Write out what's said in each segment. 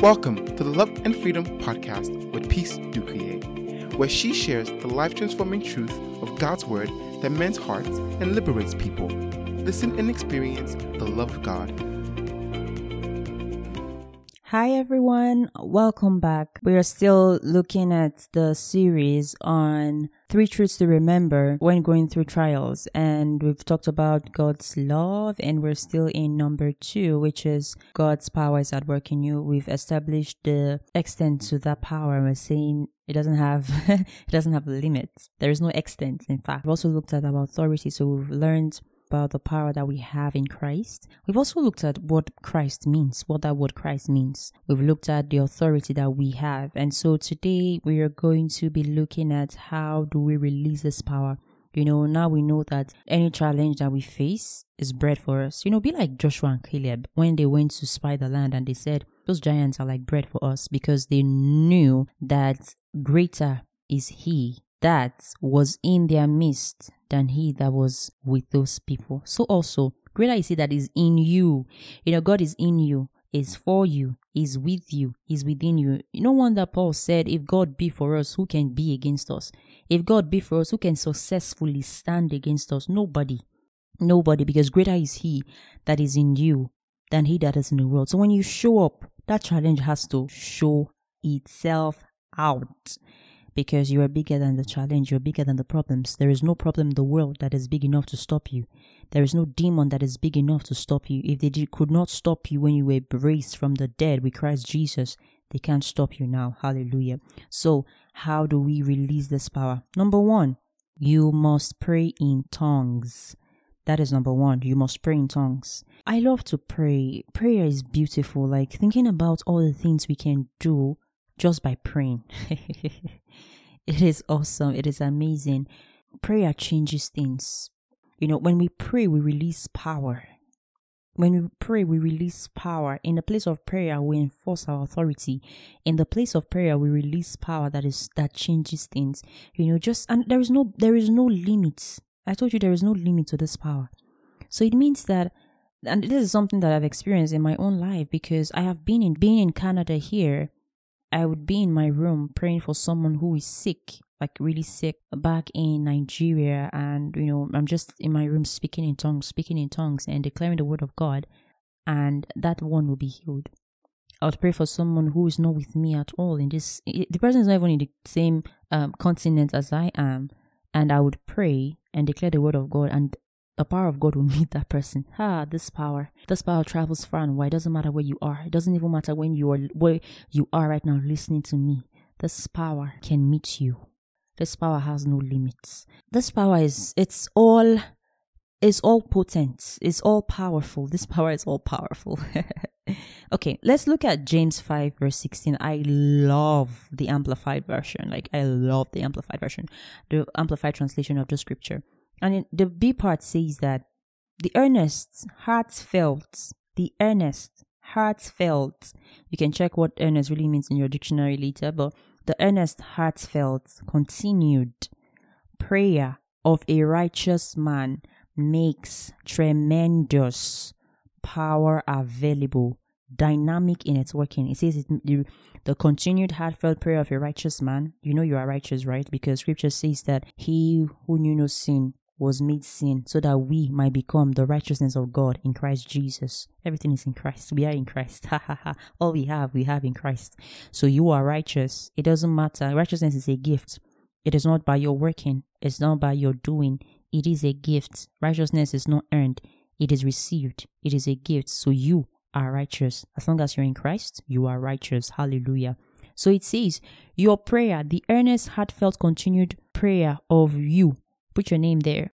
Welcome to the Love and Freedom podcast with Peace Dukuye, where she shares the life transforming truth of God's Word that mends hearts and liberates people. Listen and experience the love of God. Hi everyone, welcome back. We are still looking at the series on three truths to remember when going through trials, and we've talked about God's love, and we're still in number two, which is God's power is at work in you. We've established the extent to that power. We're saying it doesn't have it doesn't have limits. There is no extent. In fact, we've also looked at about authority, so we've learned about the power that we have in Christ. We've also looked at what Christ means, what that word Christ means. We've looked at the authority that we have. And so today we are going to be looking at how do we release this power. You know, now we know that any challenge that we face is bread for us. You know, be like Joshua and Caleb when they went to spy the land and they said, those giants are like bread for us because they knew that greater is he that was in their midst than he that was with those people. So also, greater is he that is in you. You know, God is in you, is for you, is with you, is within you. No wonder Paul said, if God be for us, who can be against us? If God be for us, who can successfully stand against us? Nobody. Nobody, because greater is he that is in you than he that is in the world. So when you show up, that challenge has to show itself out because you are bigger than the challenge, you're bigger than the problems. There is no problem in the world that is big enough to stop you. There is no demon that is big enough to stop you. If they could not stop you when you were raised from the dead with Christ Jesus, they can't stop you now. Hallelujah. So, how do we release this power? Number one, you must pray in tongues. That is number one. You must pray in tongues. I love to pray. Prayer is beautiful. Like thinking about all the things we can do just by praying. it is awesome. It is amazing. Prayer changes things. You know, when we pray, we release power. When we pray, we release power. In the place of prayer, we enforce our authority. In the place of prayer, we release power that is that changes things. You know, just and there is no there is no limit. I told you there is no limit to this power. So it means that and this is something that I've experienced in my own life because I have been in being in Canada here I would be in my room praying for someone who is sick, like really sick, back in Nigeria. And, you know, I'm just in my room speaking in tongues, speaking in tongues, and declaring the word of God. And that one will be healed. I would pray for someone who is not with me at all in this. The person is not even in the same um, continent as I am. And I would pray and declare the word of God. And the power of God will meet that person. Ah, this power. This power travels far and wide. It doesn't matter where you are. It doesn't even matter when you are where you are right now listening to me. This power can meet you. This power has no limits. This power is it's all it's all potent. It's all powerful. This power is all powerful. okay, let's look at James 5 verse 16. I love the amplified version. Like I love the amplified version. The amplified translation of the scripture. And the B part says that the earnest, heartfelt, the earnest, heartfelt. You can check what earnest really means in your dictionary later, but the earnest, heartfelt, continued prayer of a righteous man makes tremendous power available, dynamic in its working. It says it, the, the continued heartfelt prayer of a righteous man. You know you are righteous, right? Because scripture says that he who knew no sin was made sin so that we might become the righteousness of God in Christ Jesus. Everything is in Christ. We are in Christ. Ha ha ha. All we have, we have in Christ. So you are righteous. It doesn't matter. Righteousness is a gift. It is not by your working. It's not by your doing. It is a gift. Righteousness is not earned. It is received. It is a gift. So you are righteous. As long as you're in Christ, you are righteous. Hallelujah. So it says, Your prayer, the earnest, heartfelt, continued prayer of you put your name there,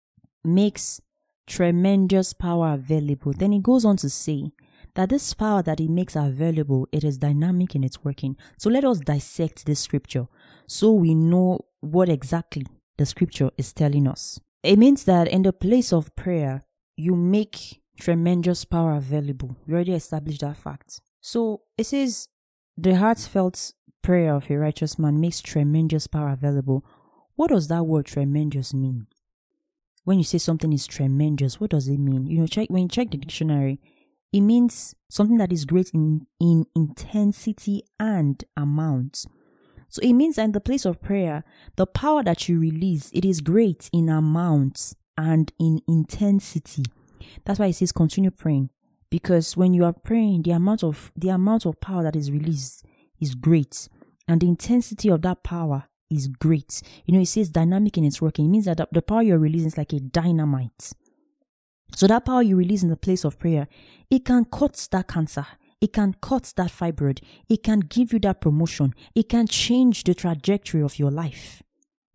makes tremendous power available. Then he goes on to say that this power that he makes available, it is dynamic in its working. So let us dissect this scripture so we know what exactly the scripture is telling us. It means that in the place of prayer, you make tremendous power available. We already established that fact. So it says the heartfelt prayer of a righteous man makes tremendous power available what does that word tremendous mean? When you say something is tremendous, what does it mean? You know, check when you check the dictionary, it means something that is great in, in intensity and amount. So it means that in the place of prayer, the power that you release, it is great in amount and in intensity. That's why it says continue praying. Because when you are praying, the amount of the amount of power that is released is great. And the intensity of that power is great. You know, it says dynamic in its working. It means that the power you're releasing is like a dynamite. So that power you release in the place of prayer, it can cut that cancer. It can cut that fibroid. It can give you that promotion. It can change the trajectory of your life.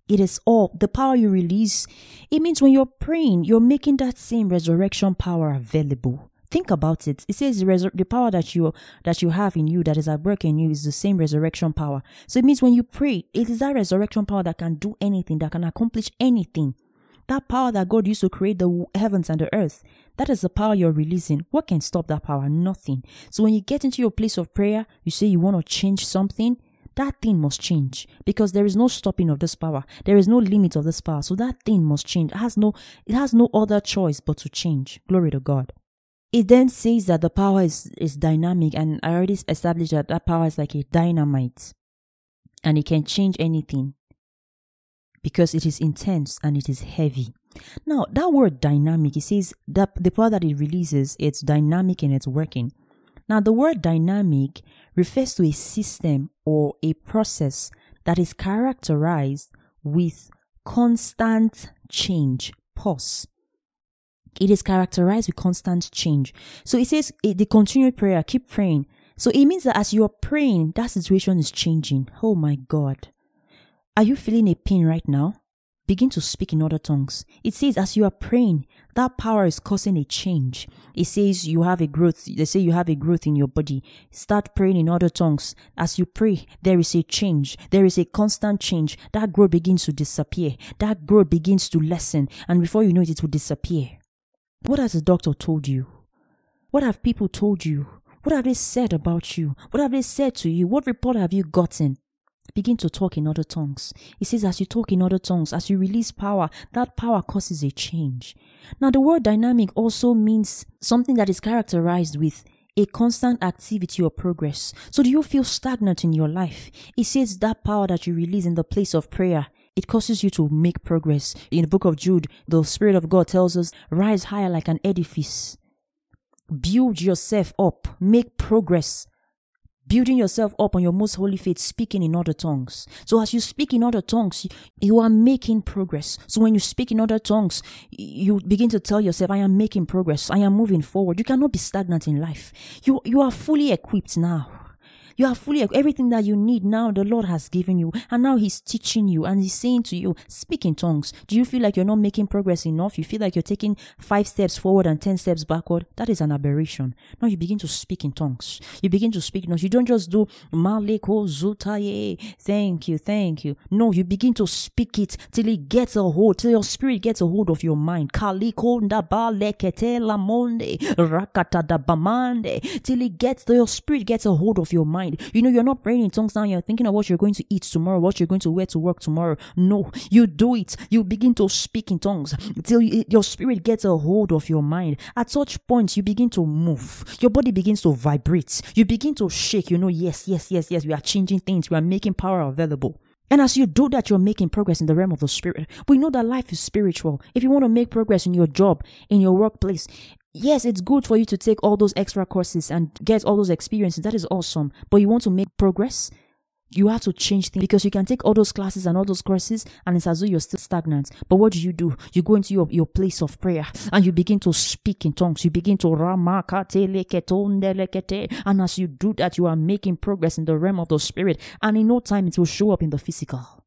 It is all the power you release. It means when you're praying, you're making that same resurrection power available. Think about it. It says the, power that you that you have in you that is at work in you is the same resurrection power. So it means when you pray, it is that resurrection power that can do anything, that can accomplish anything. That power that God used to create the heavens and the earth, that is the power you're releasing. What can stop that power? Nothing. So when you get into your place of prayer, you say you want to change something, that thing must change because there is no stopping of this power. There is no limit of this power. So that thing must change. It has no it has no other choice but to change. Glory to God. It then says that the power is, is dynamic, and I already established that that power is like a dynamite and it can change anything because it is intense and it is heavy. Now, that word dynamic, it says that the power that it releases, it's dynamic and it's working. Now, the word dynamic refers to a system or a process that is characterized with constant change. Pause. It is characterized with constant change. So it says eh, the continued prayer, keep praying. So it means that as you are praying, that situation is changing. Oh my God. Are you feeling a pain right now? Begin to speak in other tongues. It says as you are praying, that power is causing a change. It says you have a growth. They say you have a growth in your body. Start praying in other tongues. As you pray, there is a change. There is a constant change. That growth begins to disappear. That growth begins to lessen. And before you know it, it will disappear. What has the doctor told you? What have people told you? What have they said about you? What have they said to you? What report have you gotten? Begin to talk in other tongues. He says, as you talk in other tongues, as you release power, that power causes a change. Now, the word dynamic also means something that is characterized with a constant activity or progress. So, do you feel stagnant in your life? It says that power that you release in the place of prayer it causes you to make progress. In the book of Jude, the Spirit of God tells us, rise higher like an edifice. Build yourself up. Make progress. Building yourself up on your most holy faith, speaking in other tongues. So as you speak in other tongues, you are making progress. So when you speak in other tongues, you begin to tell yourself, I am making progress. I am moving forward. You cannot be stagnant in life. You, you are fully equipped now. You are fully everything that you need now. The Lord has given you, and now He's teaching you, and He's saying to you, "Speak in tongues." Do you feel like you're not making progress enough? You feel like you're taking five steps forward and ten steps backward? That is an aberration. Now you begin to speak in tongues. You begin to speak in tongues. You don't just do Maliko Zutaye. Thank you, thank you. No, you begin to speak it till it gets a hold, till your spirit gets a hold of your mind. Kaliko Ndabalekete Lamonde Rakata Dabamande. Till it gets, till your spirit gets a hold of your mind mind. You know, you're not praying in tongues now. You're thinking of what you're going to eat tomorrow, what you're going to wear to work tomorrow. No, you do it. You begin to speak in tongues till you, your spirit gets a hold of your mind. At such point, you begin to move. Your body begins to vibrate. You begin to shake. You know, yes, yes, yes, yes. We are changing things. We are making power available. And as you do that, you're making progress in the realm of the spirit. We know that life is spiritual. If you want to make progress in your job, in your workplace, yes, it's good for you to take all those extra courses and get all those experiences. That is awesome. But you want to make progress? You have to change things because you can take all those classes and all those courses and it's as though you're still stagnant. But what do you do? You go into your, your place of prayer and you begin to speak in tongues. You begin to and as you do that, you are making progress in the realm of the spirit. And in no time, it will show up in the physical.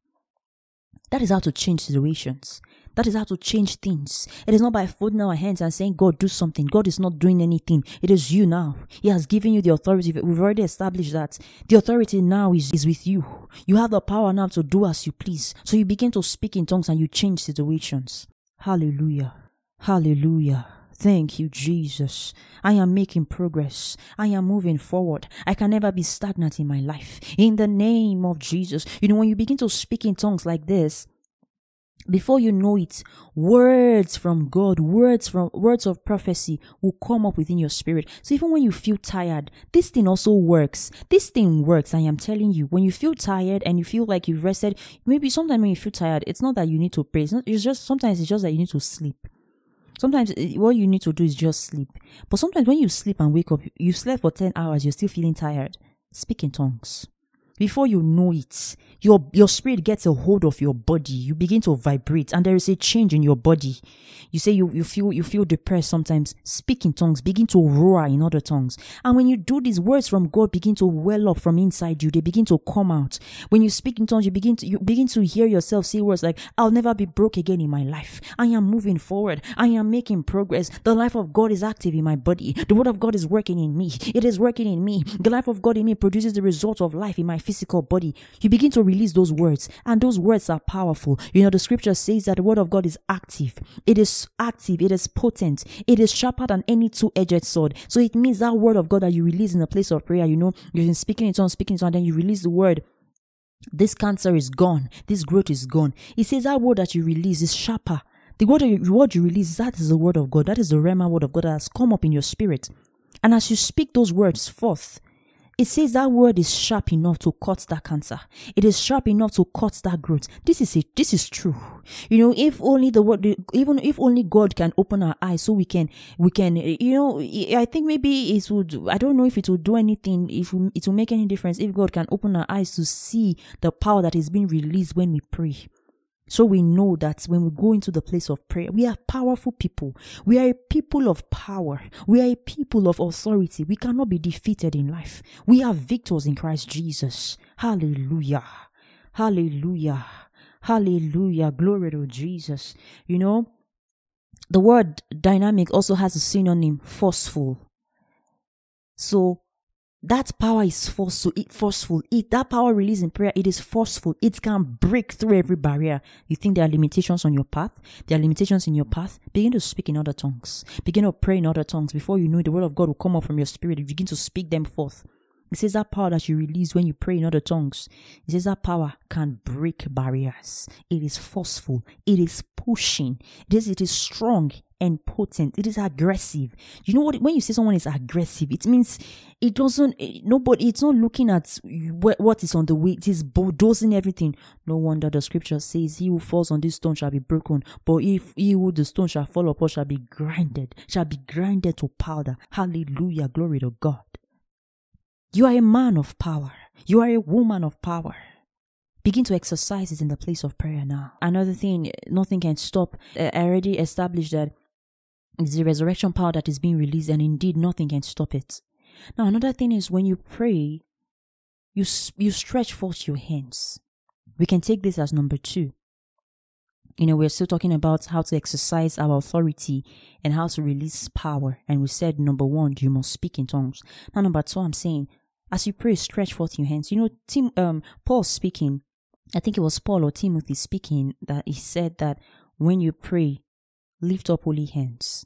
That is how to change situations. That is how to change things. It is not by folding our hands and saying, God, do something. God is not doing anything. It is you now. He has given you the authority. We've already established that. The authority now is, is with you. You have the power now to do as you please. So you begin to speak in tongues and you change situations. Hallelujah. Hallelujah. Thank you, Jesus. I am making progress. I am moving forward. I can never be stagnant in my life. In the name of Jesus. You know, when you begin to speak in tongues like this, before you know it words from god words from words of prophecy will come up within your spirit. So even when you feel tired this thing also works. This thing works. I am telling you when you feel tired and you feel like you've rested maybe sometimes when you feel tired it's not that you need to pray. It's, not, it's just sometimes it's just that you need to sleep. Sometimes eh, what you need to do is just sleep. But sometimes when you sleep and wake up you slept for 10 hours you're still feeling tired. Speak in tongues before you know it, your, your spirit gets a hold of your body. You begin to vibrate and there is a change in your body. You say you, you feel, you feel depressed sometimes. Speak in tongues, begin to roar in other tongues. And when you do these words from God begin to well up from inside you, they begin to come out. When you speak in tongues, you begin to, you begin to hear yourself say words like, I'll never be broke again in my life. I am moving forward. I am making progress. The life of God is active in my body. The word of God is working in me. It is working in me. The life of God in me produces the result of life in my physical body, you begin to release those words, and those words are powerful. You know, the scripture says that the word of God is active, it is active, it is potent, it is sharper than any two edged sword. So it means that word of God that you release in a place of prayer, you know, you've been speaking it on, speaking it on, then you release the word this cancer is gone. This growth is gone. It says that word that you release is sharper. The word, the word you release, that is the word of God. That is the Rhema word of God that has come up in your spirit. And as you speak those words forth, it says that word is sharp enough to cut that cancer. It is sharp enough to cut that growth. This is it. This is true. You know, if only the word, even if only God can open our eyes so we can, we can, you know, I think maybe it would, I don't know if it will do anything, if it will make any difference if God can open our eyes to see the power that is being released when we pray. So we know that when we go into the place of prayer, we are powerful people. We are a people of power. We are a people of authority. We cannot be defeated in life. We are victors in Christ Jesus. Hallelujah. Hallelujah. Hallelujah. Glory to Jesus. You know, the word dynamic also has a synonym forceful. So that power is forceful. It forceful. It that power released in prayer. It is forceful. It can break through every barrier. You think there are limitations on your path? There are limitations in your path. Begin to speak in other tongues. Begin to pray in other tongues. Before you know it, the word of God will come up from your spirit. You begin to speak them forth. It says that power that you release when you pray in other tongues. It says that power can break barriers. It is forceful. It is pushing. It is, it is strong and potent. It is aggressive. You know what? When you say someone is aggressive, it means it doesn't, eh, nobody, it's not looking at what is on the way. It is bulldozing everything. No wonder the scripture says, he who falls on this stone shall be broken. But if he who the stone shall fall upon shall be grinded, shall be grinded to powder. Hallelujah. Glory to God. You are a man of power. You are a woman of power. Begin to exercise it in the place of prayer now. Another thing, eh, nothing can stop. Eh, I already established that it's the resurrection power that is being released, and indeed, nothing can stop it. Now, another thing is when you pray, you you stretch forth your hands. We can take this as number two. You know, we're still talking about how to exercise our authority and how to release power. And we said number one, you must speak in tongues. Now, number two, I'm saying as you pray, stretch forth your hands. You know, Tim, um, Paul speaking, I think it was Paul or Timothy speaking that he said that when you pray, lift up holy hands.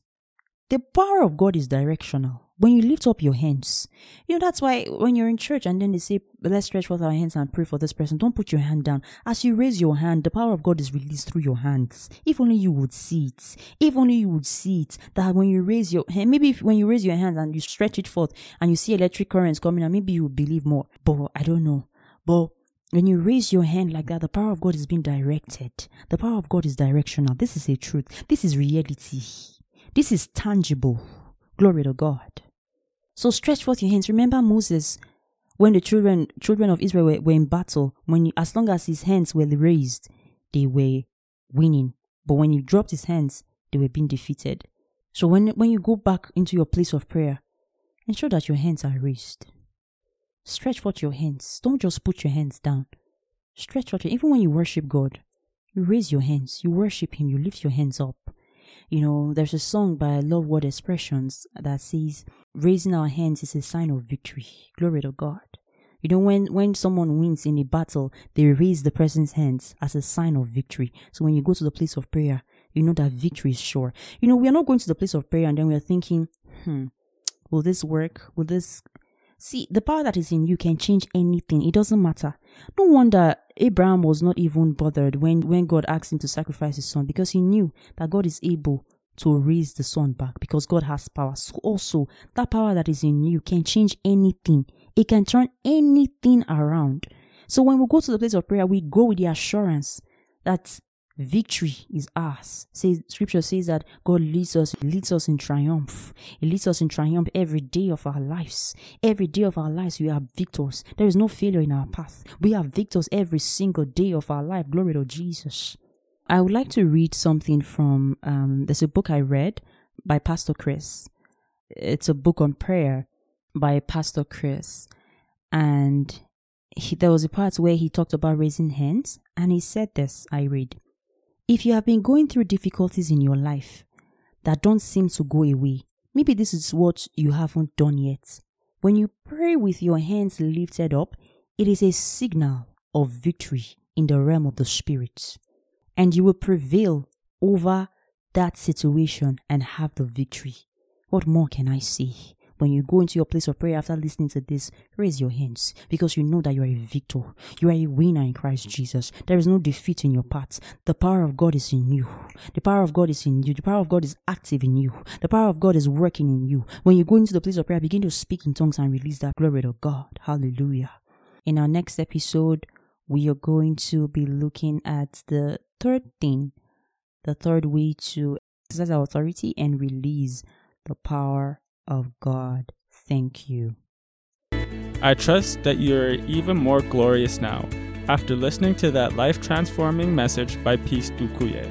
The power of God is directional. When you lift up your hands, you know, that's why when you're in church and then they say, let's stretch forth our hands and pray for this person, don't put your hand down. As you raise your hand, the power of God is released through your hands. If only you would see it. If only you would see it. That when you raise your hand, maybe if, when you raise your hands and you stretch it forth and you see electric currents coming and maybe you believe more. But I don't know. But when you raise your hand like that, the power of God is being directed. The power of God is directional. This is a truth. This is reality. This is tangible. Glory to God. So stretch forth your hands. Remember Moses when the children children of Israel were, were in battle. When as long as his hands were raised, they were winning. But when he dropped his hands, they were being defeated. So when when you go back into your place of prayer, ensure that your hands are raised. Stretch forth your hands. Don't just put your hands down. Stretch forth. Even when you worship God, you raise your hands. You worship Him. You lift your hands up. You know, there's a song by Love Word Expressions that says, raising our hands is a sign of victory. Glory to God. You know, when, when someone wins in a battle, they raise the person's hands as a sign of victory. So when you go to the place of prayer, you know that victory is sure. You know, we are not going to the place of prayer and then we are thinking, hmm, will this work? Will this See, the power that is in you can change anything. It doesn't matter. No wonder Abraham was not even bothered when, when God asked him to sacrifice his son because he knew that God is able to raise the son back because God has power. So also, that power that is in you can change anything. It can turn anything around. So when we go to the place of prayer, we go with the assurance that victory is ours. Say scripture says that God leads us, leads us in triumph. He leads us in triumph every day of our lives. Every day of our lives, we are victors. There is no failure in our path. We are victors every single day of our life. Glory to Jesus. I would like to read something from um, there's a book I read by Pastor Chris. It's a book on prayer by Pastor Chris, and he, there was a part where he talked about raising hands, and he said this. I read. If you have been going through difficulties in your life that don't seem to go away, maybe this is what you haven't done yet. When you pray with your hands lifted up, it is a signal of victory in the realm of the spirit. And you will prevail over that situation and have the victory. What more can I say? When you go into your place of prayer after listening to this, raise your hands because you know that you are a victor. You are a winner in Christ Jesus. There is no defeat in your path. The power of God is in you. The power of God is in you. The power of God is active in you. The power of God is working in you. When you go into the place of prayer, begin to speak in tongues and release that glory to God. Hallelujah. In our next episode, we are going to be looking at the third thing, the third way to exercise our authority and release the power of God. Thank you. I trust that you are even more glorious now after listening to that life transforming message by Peace Dukuye.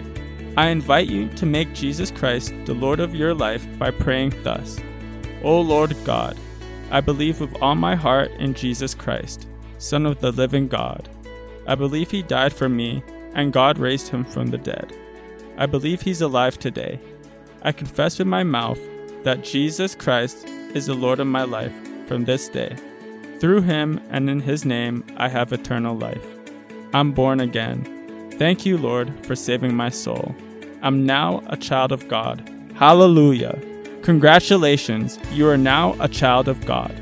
I invite you to make Jesus Christ the Lord of your life by praying thus O Lord God, I believe with all my heart in Jesus Christ, Son of the living God. I believe he died for me, and God raised him from the dead. I believe he's alive today. I confess with my mouth that Jesus Christ is the Lord of my life from this day. Through him and in his name I have eternal life. I'm born again. Thank you, Lord, for saving my soul. I'm now a child of God. Hallelujah. Congratulations, you are now a child of God.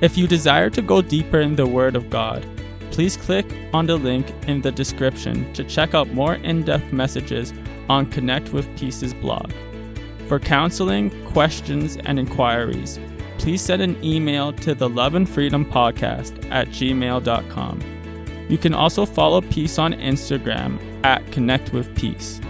If you desire to go deeper in the Word of God, please click on the link in the description to check out more in depth messages on Connect with Peace's blog. For counseling, questions, and inquiries, please send an email to the Love and Freedom Podcast at gmail.com. You can also follow Peace on Instagram at Connect with Peace.